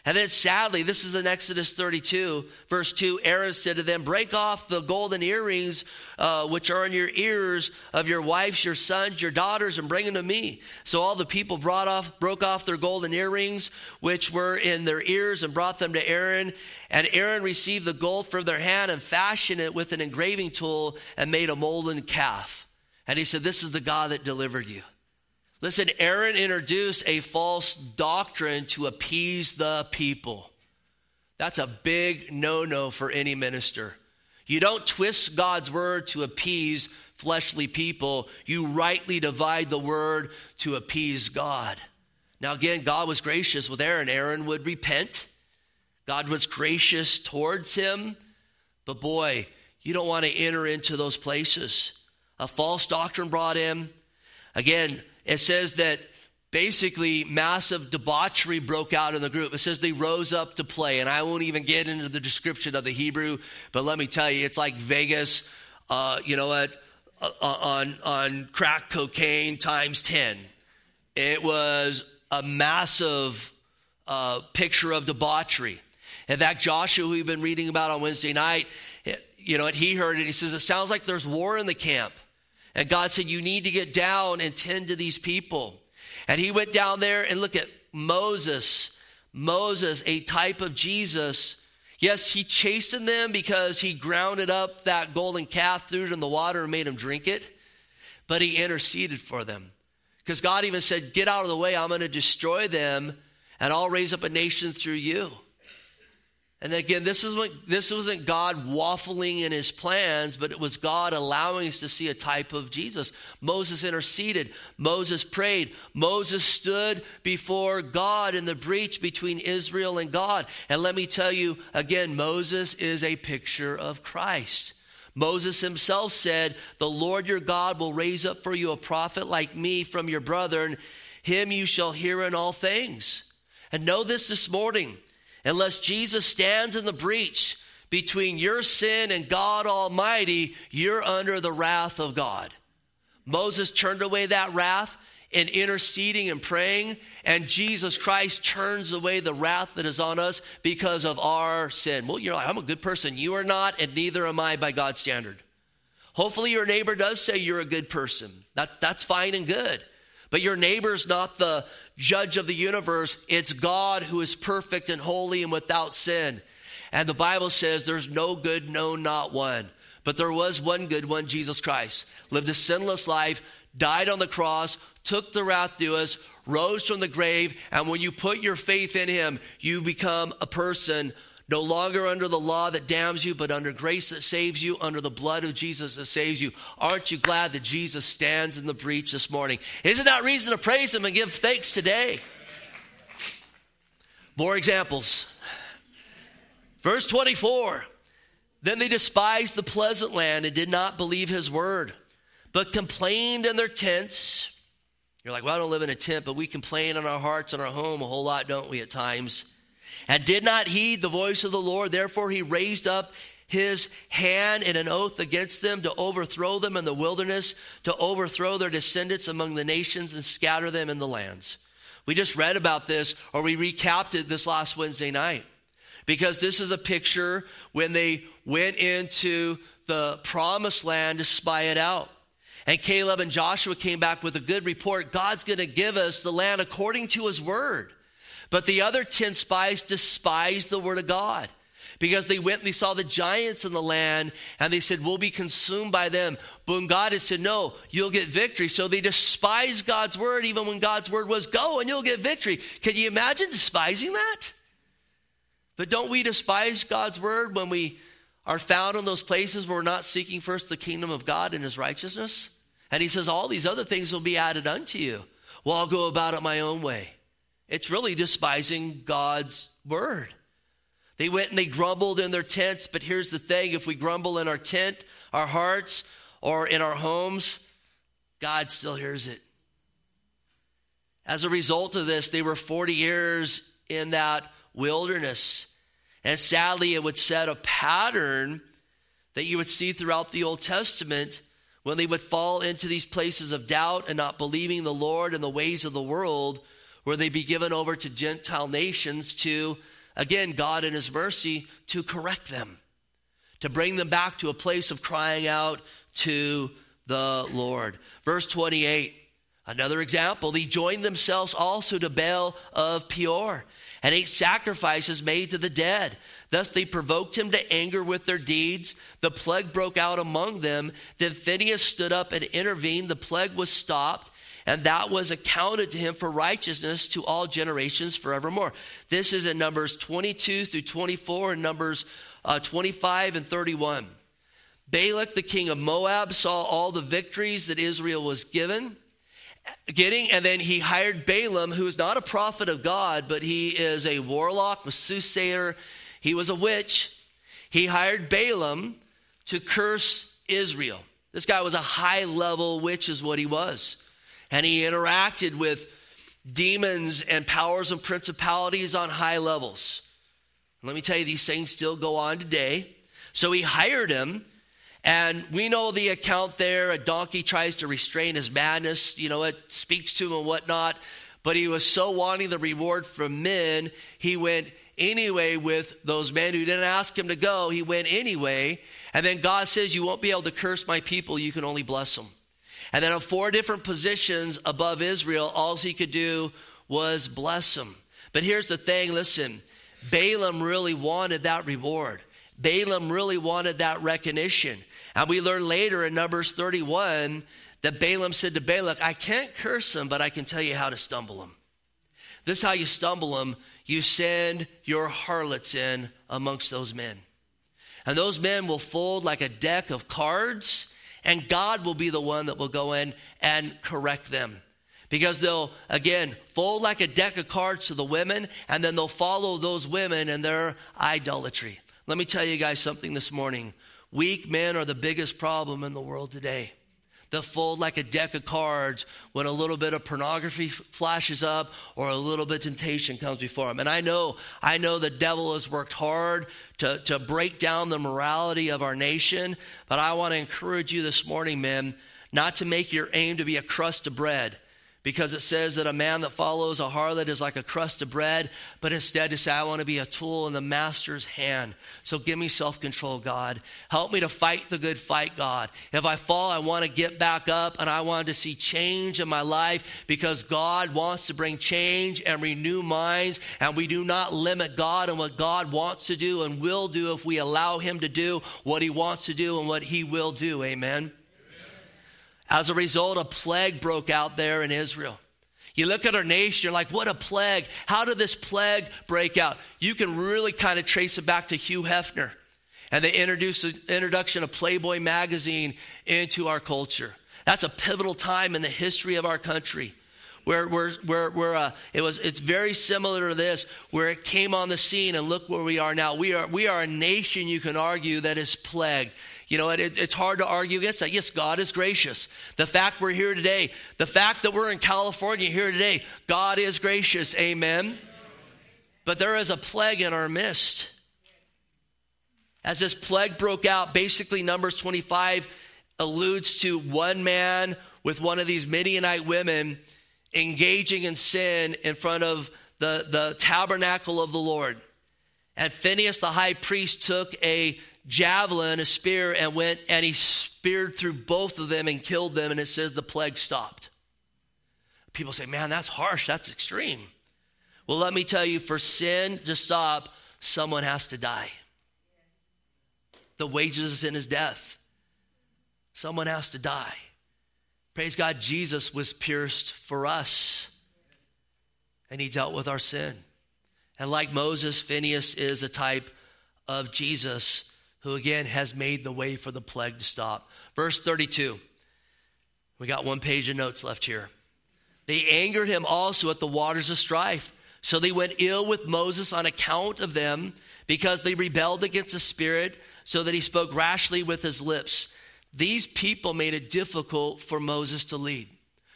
And then sadly, this is in Exodus 32, verse 2. Aaron said to them, Break off the golden earrings uh, which are in your ears of your wives, your sons, your daughters, and bring them to me. So all the people brought off, broke off their golden earrings which were in their ears and brought them to Aaron. And Aaron received the gold from their hand and fashioned it with an engraving tool and made a molten calf. And he said, This is the God that delivered you. Listen, Aaron introduced a false doctrine to appease the people. That's a big no no for any minister. You don't twist God's word to appease fleshly people, you rightly divide the word to appease God. Now, again, God was gracious with Aaron. Aaron would repent, God was gracious towards him. But boy, you don't want to enter into those places. A false doctrine brought in. Again, it says that basically massive debauchery broke out in the group. It says they rose up to play, and I won't even get into the description of the Hebrew, but let me tell you, it's like Vegas, uh, you know what, uh, uh on, on crack cocaine times 10. It was a massive uh, picture of debauchery. In fact, Joshua, we've been reading about on Wednesday night, you know, he heard it. He says, It sounds like there's war in the camp. And God said, You need to get down and tend to these people. And he went down there and look at Moses. Moses, a type of Jesus. Yes, he chastened them because he grounded up that golden calf, threw it in the water, and made them drink it. But he interceded for them. Because God even said, Get out of the way, I'm going to destroy them, and I'll raise up a nation through you. And again, this, is what, this wasn't God waffling in his plans, but it was God allowing us to see a type of Jesus. Moses interceded. Moses prayed. Moses stood before God in the breach between Israel and God. And let me tell you again, Moses is a picture of Christ. Moses himself said, The Lord your God will raise up for you a prophet like me from your brethren. Him you shall hear in all things. And know this this morning Unless Jesus stands in the breach between your sin and God Almighty, you're under the wrath of God. Moses turned away that wrath in interceding and praying, and Jesus Christ turns away the wrath that is on us because of our sin. Well, you're like, I'm a good person. You are not, and neither am I by God's standard. Hopefully, your neighbor does say you're a good person. That, that's fine and good. But your neighbor's not the judge of the universe. It's God who is perfect and holy and without sin. And the Bible says there's no good, no, not one. But there was one good one, Jesus Christ. Lived a sinless life, died on the cross, took the wrath to us, rose from the grave, and when you put your faith in him, you become a person no longer under the law that damns you, but under grace that saves you, under the blood of Jesus that saves you. Aren't you glad that Jesus stands in the breach this morning? Isn't that reason to praise Him and give thanks today? More examples. Verse 24 Then they despised the pleasant land and did not believe His word but complained in their tents. You're like, well, I don't live in a tent, but we complain in our hearts and our home a whole lot, don't we, at times? And did not heed the voice of the Lord. Therefore, he raised up his hand in an oath against them to overthrow them in the wilderness, to overthrow their descendants among the nations and scatter them in the lands. We just read about this, or we recapped it this last Wednesday night, because this is a picture when they went into the promised land to spy it out. And Caleb and Joshua came back with a good report. God's going to give us the land according to his word. But the other 10 spies despised the word of God because they went and they saw the giants in the land and they said, We'll be consumed by them. But God had said, No, you'll get victory. So they despised God's word even when God's word was, Go and you'll get victory. Can you imagine despising that? But don't we despise God's word when we are found in those places where we're not seeking first the kingdom of God and his righteousness? And he says, All these other things will be added unto you. Well, I'll go about it my own way. It's really despising God's word. They went and they grumbled in their tents, but here's the thing if we grumble in our tent, our hearts, or in our homes, God still hears it. As a result of this, they were 40 years in that wilderness. And sadly, it would set a pattern that you would see throughout the Old Testament when they would fall into these places of doubt and not believing the Lord and the ways of the world, where they be given over to Gentile nations to, again, God in His mercy, to correct them, to bring them back to a place of crying out to the Lord. Verse 28, another example, they joined themselves also to Baal of Peor and ate sacrifices made to the dead. Thus they provoked him to anger with their deeds. The plague broke out among them. Then Phinehas stood up and intervened. The plague was stopped, and that was accounted to him for righteousness to all generations forevermore. This is in Numbers 22 through 24 and Numbers uh, 25 and 31. Balak, the king of Moab, saw all the victories that Israel was given getting, and then he hired Balaam, who is not a prophet of God, but he is a warlock, a soothsayer. He was a witch. He hired Balaam to curse Israel. This guy was a high level witch, is what he was. And he interacted with demons and powers and principalities on high levels. Let me tell you, these things still go on today. So he hired him and we know the account there. A donkey tries to restrain his madness, you know, it speaks to him and whatnot. But he was so wanting the reward from men, he went anyway with those men who didn't ask him to go. He went anyway. And then God says, You won't be able to curse my people, you can only bless them. And then, on four different positions above Israel, all he could do was bless them. But here's the thing listen, Balaam really wanted that reward. Balaam really wanted that recognition. And we learn later in Numbers 31 that Balaam said to Balak, I can't curse him, but I can tell you how to stumble him. This is how you stumble him. You send your harlots in amongst those men. And those men will fold like a deck of cards, and God will be the one that will go in and correct them. Because they'll, again, fold like a deck of cards to the women, and then they'll follow those women and their idolatry. Let me tell you guys something this morning. Weak men are the biggest problem in the world today. They'll fold like a deck of cards when a little bit of pornography flashes up or a little bit of temptation comes before them. And I know, I know the devil has worked hard to, to break down the morality of our nation, but I want to encourage you this morning, men, not to make your aim to be a crust of bread because it says that a man that follows a harlot is like a crust of bread, but instead to say, I want to be a tool in the master's hand. So give me self control, God. Help me to fight the good fight, God. If I fall, I want to get back up and I want to see change in my life because God wants to bring change and renew minds. And we do not limit God and what God wants to do and will do if we allow Him to do what He wants to do and what He will do. Amen. As a result, a plague broke out there in Israel. You look at our nation, you're like, what a plague. How did this plague break out? You can really kind of trace it back to Hugh Hefner. And the introduction of Playboy magazine into our culture. That's a pivotal time in the history of our country where, where, where, where uh, it was, it's very similar to this, where it came on the scene and look where we are now. We are, we are a nation, you can argue, that is plagued. You know, it, it's hard to argue against that. Yes, God is gracious. The fact we're here today, the fact that we're in California here today, God is gracious. Amen. But there is a plague in our midst. As this plague broke out, basically, Numbers 25 alludes to one man with one of these Midianite women engaging in sin in front of the, the tabernacle of the Lord. And Phineas, the high priest, took a javelin, a spear, and went and he speared through both of them and killed them. And it says the plague stopped. People say, man, that's harsh, that's extreme. Well, let me tell you, for sin to stop, someone has to die. The wages of sin is death. Someone has to die. Praise God, Jesus was pierced for us, and he dealt with our sin. And like Moses, Phineas is a type of Jesus who again has made the way for the plague to stop. Verse 32. We got one page of notes left here. They angered him also at the waters of strife. So they went ill with Moses on account of them because they rebelled against the Spirit, so that he spoke rashly with his lips. These people made it difficult for Moses to lead.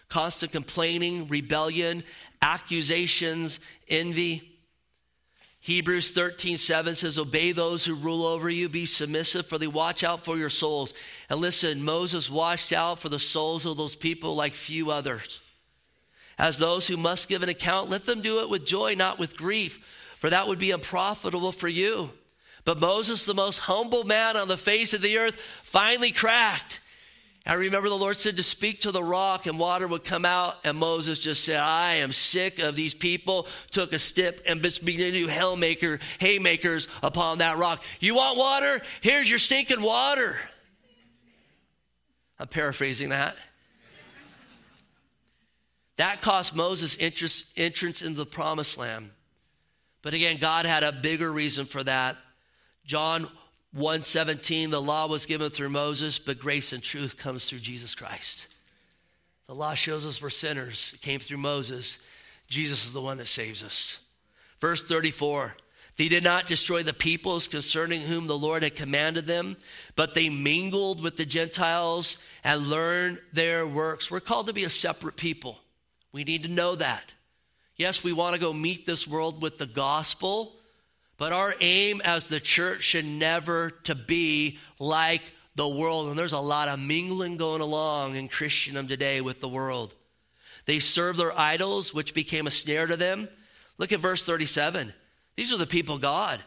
Constant complaining, rebellion, accusations, envy. Hebrews 13, 7 says, Obey those who rule over you, be submissive, for they watch out for your souls. And listen, Moses watched out for the souls of those people like few others. As those who must give an account, let them do it with joy, not with grief, for that would be unprofitable for you. But Moses, the most humble man on the face of the earth, finally cracked. I remember the Lord said to speak to the rock and water would come out. And Moses just said, I am sick of these people. Took a step and began to do haymaker, haymakers upon that rock. You want water? Here's your stinking water. I'm paraphrasing that. That cost Moses entrance into the promised land. But again, God had a bigger reason for that. John 117, the law was given through Moses, but grace and truth comes through Jesus Christ. The law shows us we're sinners. It came through Moses. Jesus is the one that saves us. Verse 34 They did not destroy the peoples concerning whom the Lord had commanded them, but they mingled with the Gentiles and learned their works. We're called to be a separate people. We need to know that. Yes, we want to go meet this world with the gospel, but our aim as the church should never to be like the world. And there's a lot of mingling going along in Christendom today with the world. They serve their idols, which became a snare to them. Look at verse 37. These are the people God.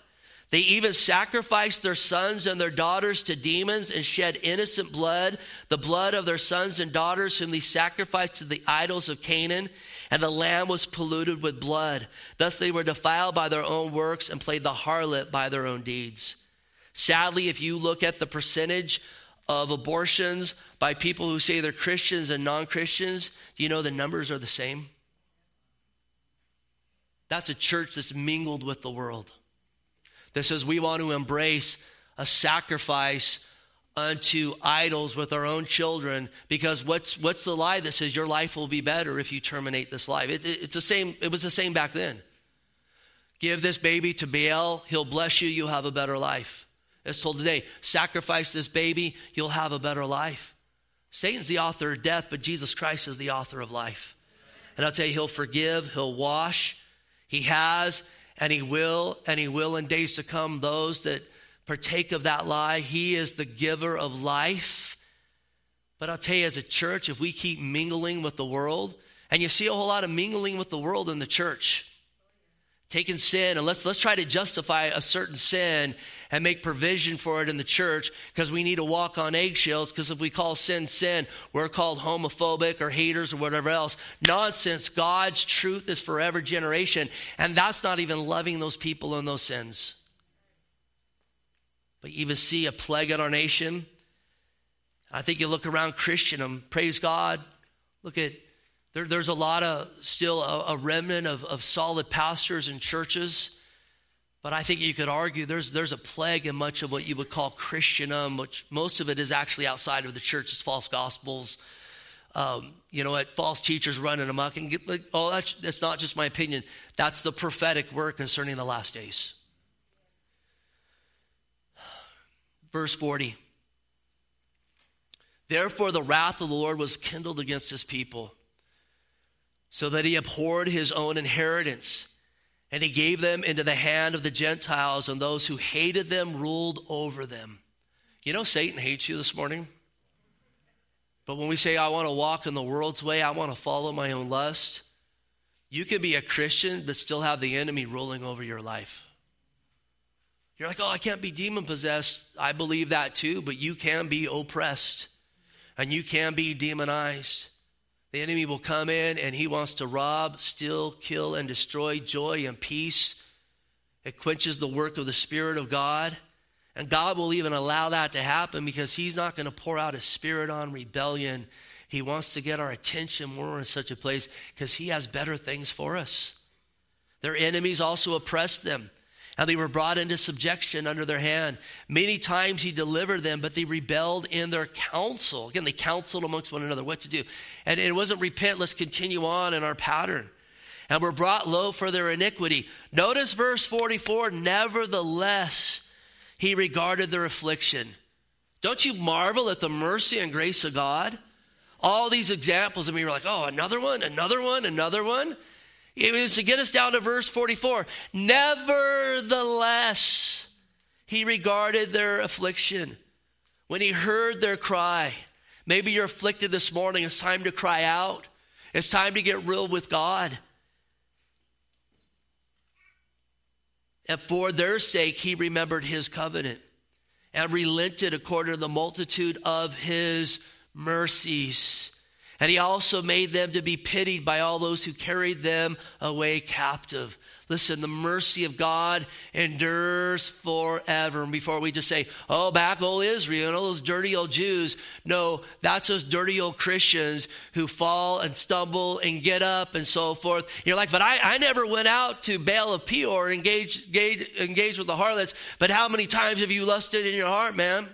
They even sacrificed their sons and their daughters to demons and shed innocent blood, the blood of their sons and daughters, whom they sacrificed to the idols of Canaan. And the land was polluted with blood. Thus they were defiled by their own works and played the harlot by their own deeds. Sadly, if you look at the percentage of abortions by people who say they're Christians and non Christians, you know the numbers are the same? That's a church that's mingled with the world that says we want to embrace a sacrifice unto idols with our own children because what's what's the lie that says your life will be better if you terminate this life? It, it, it's the same it was the same back then. Give this baby to baal he'll bless you you'll have a better life. It's told today sacrifice this baby you'll have a better life. Satan's the author of death but jesus christ is the author of life. And i'll tell you he'll forgive he'll wash. He has and he will, and he will in days to come, those that partake of that lie. He is the giver of life. But I'll tell you, as a church, if we keep mingling with the world, and you see a whole lot of mingling with the world in the church, taking sin and let's let's try to justify a certain sin and make provision for it in the church because we need to walk on eggshells because if we call sin sin we're called homophobic or haters or whatever else. Nonsense. God's truth is forever generation and that's not even loving those people in those sins. But you even see a plague in our nation. I think you look around christendom praise god. Look at there, there's a lot of still a, a remnant of, of solid pastors and churches. But I think you could argue there's, there's a plague in much of what you would call Christendom, which most of it is actually outside of the church. It's false gospels, um, you know, at false teachers running amok and get, like, oh, that's, that's not just my opinion. That's the prophetic word concerning the last days. Verse 40. Therefore, the wrath of the Lord was kindled against his people, so that he abhorred his own inheritance, and he gave them into the hand of the Gentiles, and those who hated them ruled over them. You know, Satan hates you this morning. But when we say, I want to walk in the world's way, I want to follow my own lust, you can be a Christian but still have the enemy ruling over your life. You're like, oh, I can't be demon possessed. I believe that too, but you can be oppressed and you can be demonized. The enemy will come in and he wants to rob, steal, kill, and destroy joy and peace. It quenches the work of the Spirit of God. And God will even allow that to happen because He's not going to pour out His Spirit on rebellion. He wants to get our attention when we're in such a place because He has better things for us. Their enemies also oppressed them, and they were brought into subjection under their hand. Many times He delivered them, but they rebelled in their counsel. Again, they counseled amongst one another what to do. And it wasn't repent, let's continue on in our pattern and were brought low for their iniquity. Notice verse 44 nevertheless, he regarded their affliction. Don't you marvel at the mercy and grace of God? All these examples, and we were like, oh, another one, another one, another one. It was to get us down to verse 44. Nevertheless, he regarded their affliction. When he heard their cry, maybe you're afflicted this morning, it's time to cry out. It's time to get real with God. And for their sake, he remembered his covenant and relented according to the multitude of his mercies. And he also made them to be pitied by all those who carried them away captive. Listen, the mercy of God endures forever. And before we just say, oh, back old Israel and all those dirty old Jews, no, that's those dirty old Christians who fall and stumble and get up and so forth. You're like, but I, I never went out to Baal of Peor, engage, engage, engage with the harlots. But how many times have you lusted in your heart, man?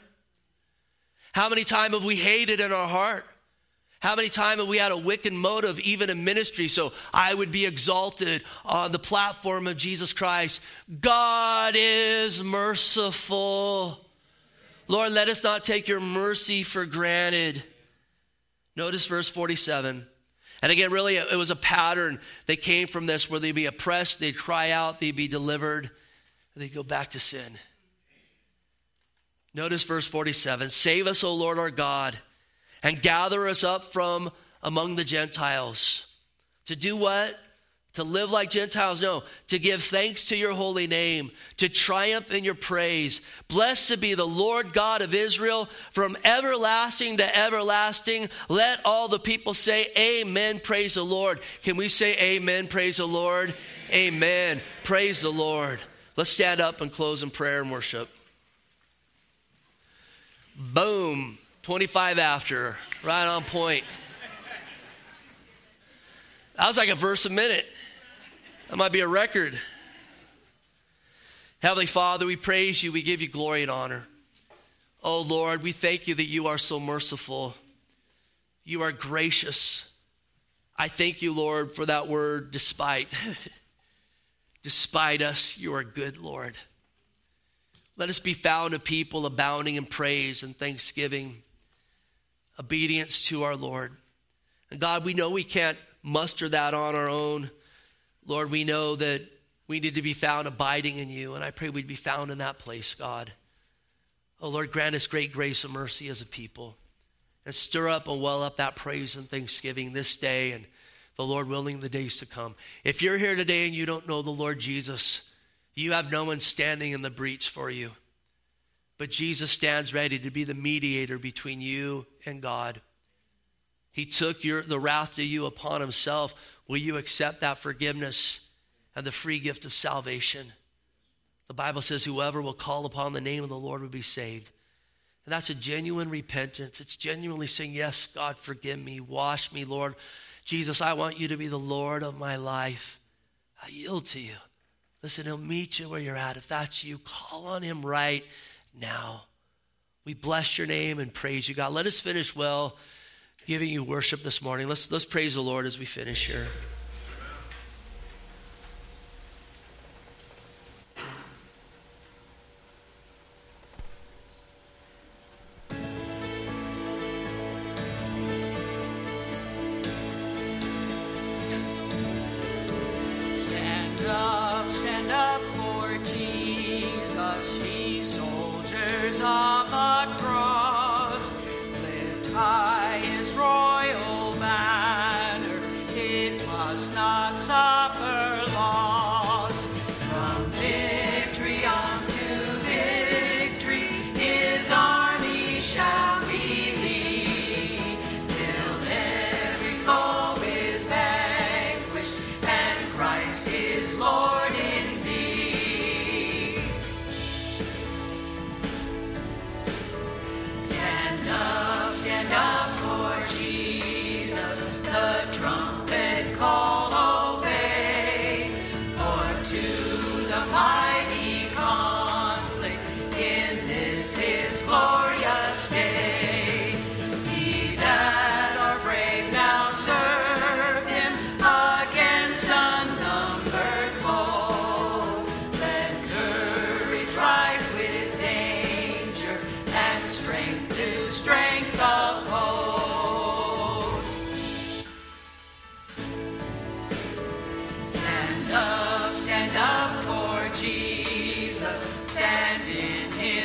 How many times have we hated in our heart? How many times have we had a wicked motive, even in ministry? So I would be exalted on the platform of Jesus Christ. God is merciful. Lord, let us not take your mercy for granted. Notice verse 47. And again, really, it was a pattern that came from this where they'd be oppressed, they'd cry out, they'd be delivered, they'd go back to sin. Notice verse 47 Save us, O Lord our God and gather us up from among the Gentiles. To do what? To live like Gentiles? No, to give thanks to your holy name, to triumph in your praise. Blessed be the Lord God of Israel from everlasting to everlasting. Let all the people say, Amen, praise the Lord. Can we say, Amen, praise the Lord? Amen, praise the Lord. Let's stand up and close in prayer and worship. Boom. 25 after, right on point. That was like a verse a minute. That might be a record. Heavenly Father, we praise you. We give you glory and honor. Oh Lord, we thank you that you are so merciful. You are gracious. I thank you, Lord, for that word, despite. *laughs* despite us, you are good, Lord. Let us be found a people abounding in praise and thanksgiving obedience to our Lord. And God, we know we can't muster that on our own. Lord, we know that we need to be found abiding in you, and I pray we'd be found in that place, God. Oh, Lord, grant us great grace and mercy as a people. And stir up and well up that praise and thanksgiving this day and the Lord willing the days to come. If you're here today and you don't know the Lord Jesus, you have no one standing in the breach for you. But Jesus stands ready to be the mediator between you and God. He took your, the wrath to you upon himself. Will you accept that forgiveness and the free gift of salvation? The Bible says, Whoever will call upon the name of the Lord will be saved. And that's a genuine repentance. It's genuinely saying, Yes, God, forgive me. Wash me, Lord. Jesus, I want you to be the Lord of my life. I yield to you. Listen, He'll meet you where you're at. If that's you, call on Him right now. We bless your name and praise you, God. Let us finish well giving you worship this morning. Let's, let's praise the Lord as we finish here.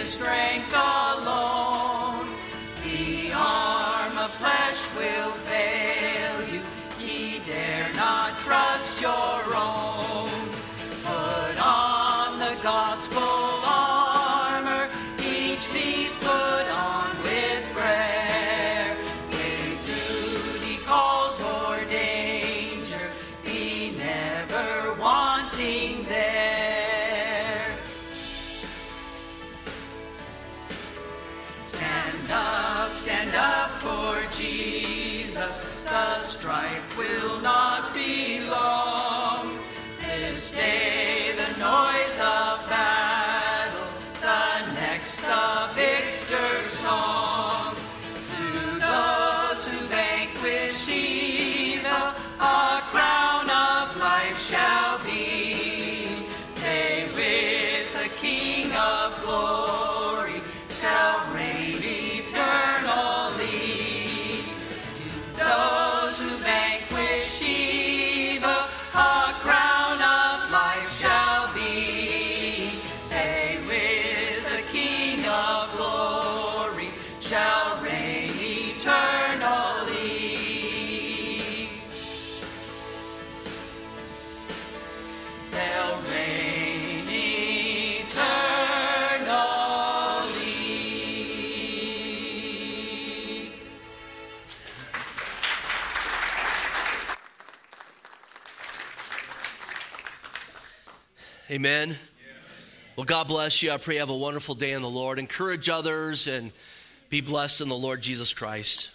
his strength alone. The arm of flesh will fail. Amen. Well, God bless you. I pray you have a wonderful day in the Lord. Encourage others and be blessed in the Lord Jesus Christ.